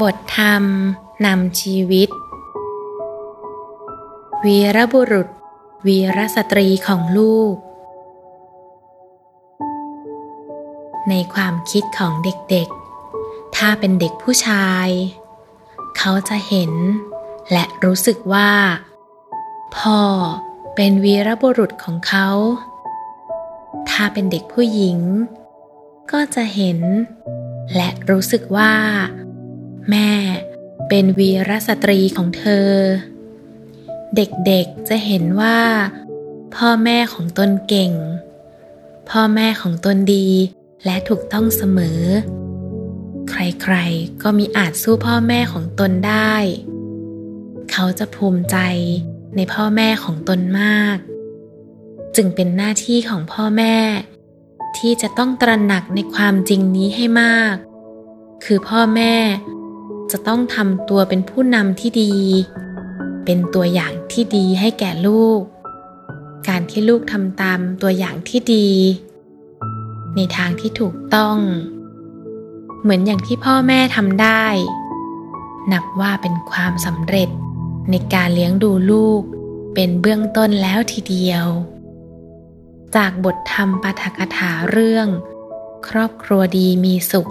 บทธรรมนำชีวิต วีรบุรุษ วีรสตรีของลูก ในความคิดของเด็กๆ ถ้าเป็นเด็กผู้ชาย เขาจะเห็น และรู้สึกว่า พ่อเป็นวีรบุรุษของเขา ถ้าเป็นเด็กผู้หญิง ก็จะเห็น และรู้สึกว่า แม่เป็นวีรสตรีของเธอ เด็กๆจะเห็นว่า พ่อแม่ของตนเก่ง พ่อแม่ของตนดีและถูกต้องเสมอ ใครๆก็มีอาจสู้พ่อแม่ของตนได้ เขาจะภูมิใจในพ่อแม่ของตนมาก จึงเป็นหน้าที่ของพ่อแม่ ที่จะต้องตระหนักในความจริงนี้ให้มาก คือพ่อแม่จะต้องทำตัวเป็นผู้นำที่ดี เป็นตัวอย่างที่ดีให้แก่ลูก การที่ลูกทำตามตัวอย่างที่ดี ในทางที่ถูกต้อง เหมือนอย่างที่พ่อแม่ทำได้ นับว่าเป็นความสำเร็จในการเลี้ยงดูลูกเป็นเบื้องต้นแล้วทีเดียว จากบทธรรมปาฐกถาเรื่อง ครอบครัวดีมีสุข